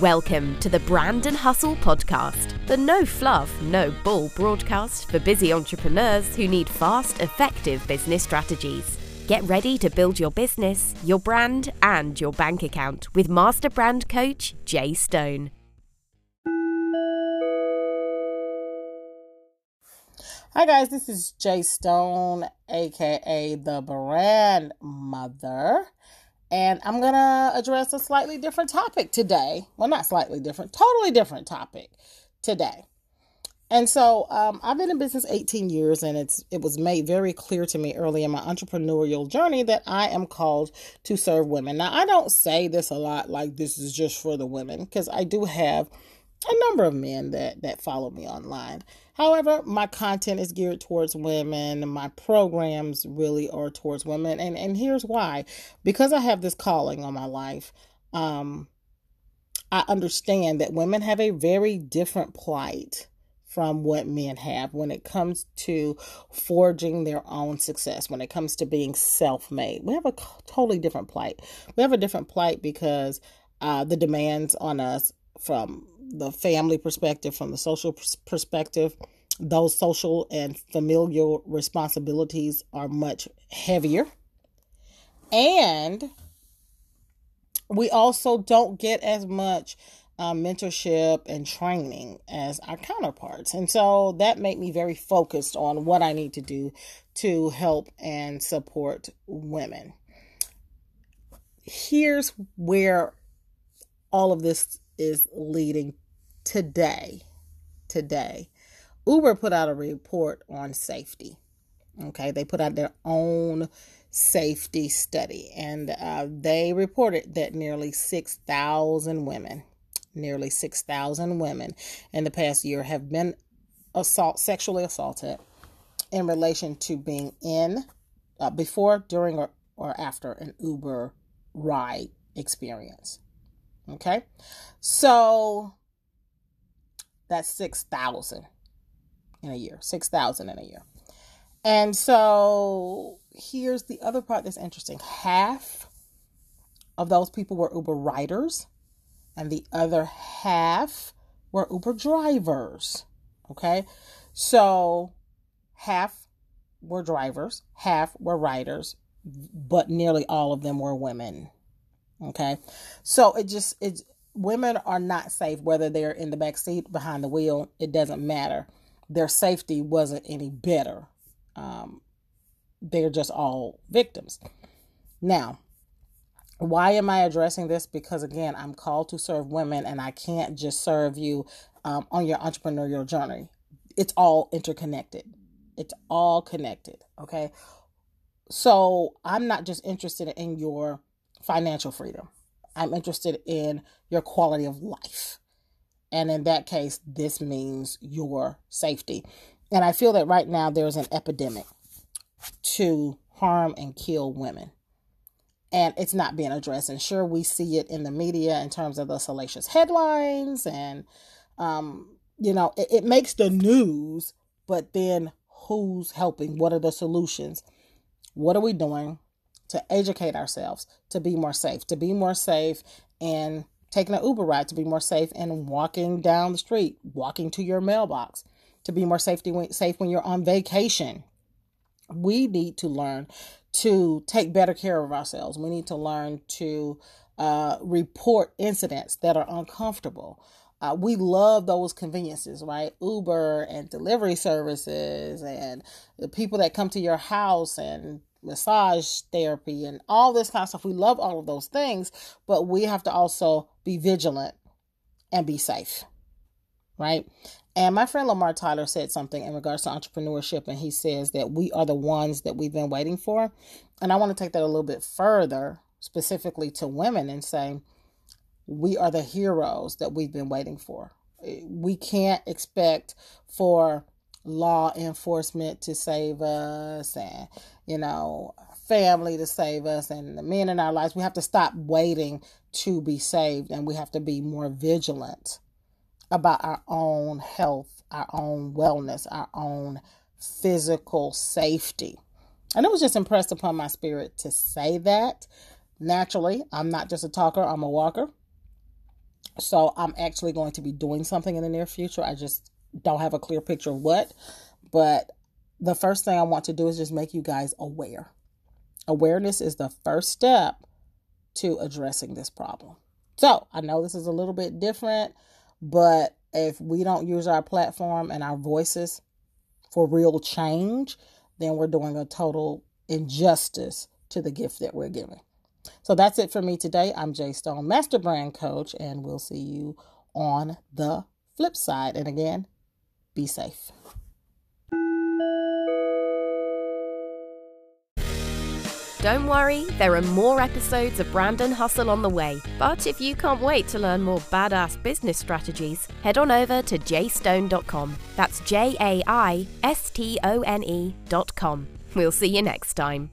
Welcome to the Brand and Hustle podcast, the no fluff, no bull broadcast for busy entrepreneurs who need fast, effective business strategies. Get ready to build your business, your brand, and your bank account with Master Brand Coach Jai Stone. Hi, guys, this is Jai Stone, aka the Brand Mother, and I'm gonna address a slightly different topic today. Well, not slightly different, totally different topic today. And so, um, I've been in business 18 years, and it's it was made very clear to me early in my entrepreneurial journey that I am called to serve women. Now, I don't say this a lot, like this is just for the women, because I do have a number of men that that follow me online. However, my content is geared towards women. My programs really are towards women, and and here's why: because I have this calling on my life. Um, I understand that women have a very different plight from what men have when it comes to forging their own success, when it comes to being self made. We have a totally different plight. We have a different plight because uh, the demands on us from the family perspective, from the social perspective, those social and familial responsibilities are much heavier. And we also don't get as much uh, mentorship and training as our counterparts. And so that made me very focused on what I need to do to help and support women. Here's where all of this is leading today. Today, Uber put out a report on safety. Okay, they put out their own safety study, and uh, they reported that nearly 6,000 women, nearly 6,000 women in the past year have been assault, sexually assaulted in relation to being in, uh, before, during, or, or after an Uber ride experience. Okay, so that's 6,000 in a year, 6,000 in a year. And so here's the other part that's interesting half of those people were Uber riders, and the other half were Uber drivers. Okay, so half were drivers, half were riders, but nearly all of them were women. Okay, so it just it's women are not safe whether they're in the back seat behind the wheel. It doesn't matter. Their safety wasn't any better. Um, they're just all victims. Now, why am I addressing this? Because again, I'm called to serve women, and I can't just serve you um, on your entrepreneurial journey. It's all interconnected. It's all connected. Okay. So I'm not just interested in your financial freedom. I'm interested in your quality of life. And in that case, this means your safety. And I feel that right now there's an epidemic to harm and kill women. And it's not being addressed. And sure, we see it in the media in terms of the salacious headlines and, um, you know, it, it makes the news, but then who's helping? What are the solutions? What are we doing? To educate ourselves to be more safe, to be more safe and taking an Uber ride to be more safe and walking down the street, walking to your mailbox, to be more safety safe when you're on vacation. We need to learn to take better care of ourselves. We need to learn to uh, report incidents that are uncomfortable. Uh, we love those conveniences, right? Uber and delivery services and the people that come to your house and massage therapy and all this kind of stuff. We love all of those things, but we have to also be vigilant and be safe, right? And my friend Lamar Tyler said something in regards to entrepreneurship, and he says that we are the ones that we've been waiting for. And I want to take that a little bit further, specifically to women, and say we are the heroes that we've been waiting for. We can't expect for law enforcement to save us and you know family to save us and the men in our lives. We have to stop waiting to be saved and we have to be more vigilant about our own health our own wellness our own physical safety. And it was just impressed upon my spirit to say that. Naturally i'm not just a talker i'm a walker. So I'm actually going to be doing something in the near future. I just don't have a clear picture of what. But the first thing I want to do is just make you guys aware. Awareness is the first step to addressing this problem. So I know this is a little bit different, but if we don't use our platform and our voices for real change, then we're doing a total injustice to the gift that we're giving. So that's it for me today. I'm Jai Stone, Master Brand Coach, and we'll see you on the flip side. And again, be safe. Don't worry, there are more episodes of Brand and Hustle on the way. But if you can't wait to learn more badass business strategies, head on over to jaistone.com. That's J A I S T O N E.com. We'll see you next time.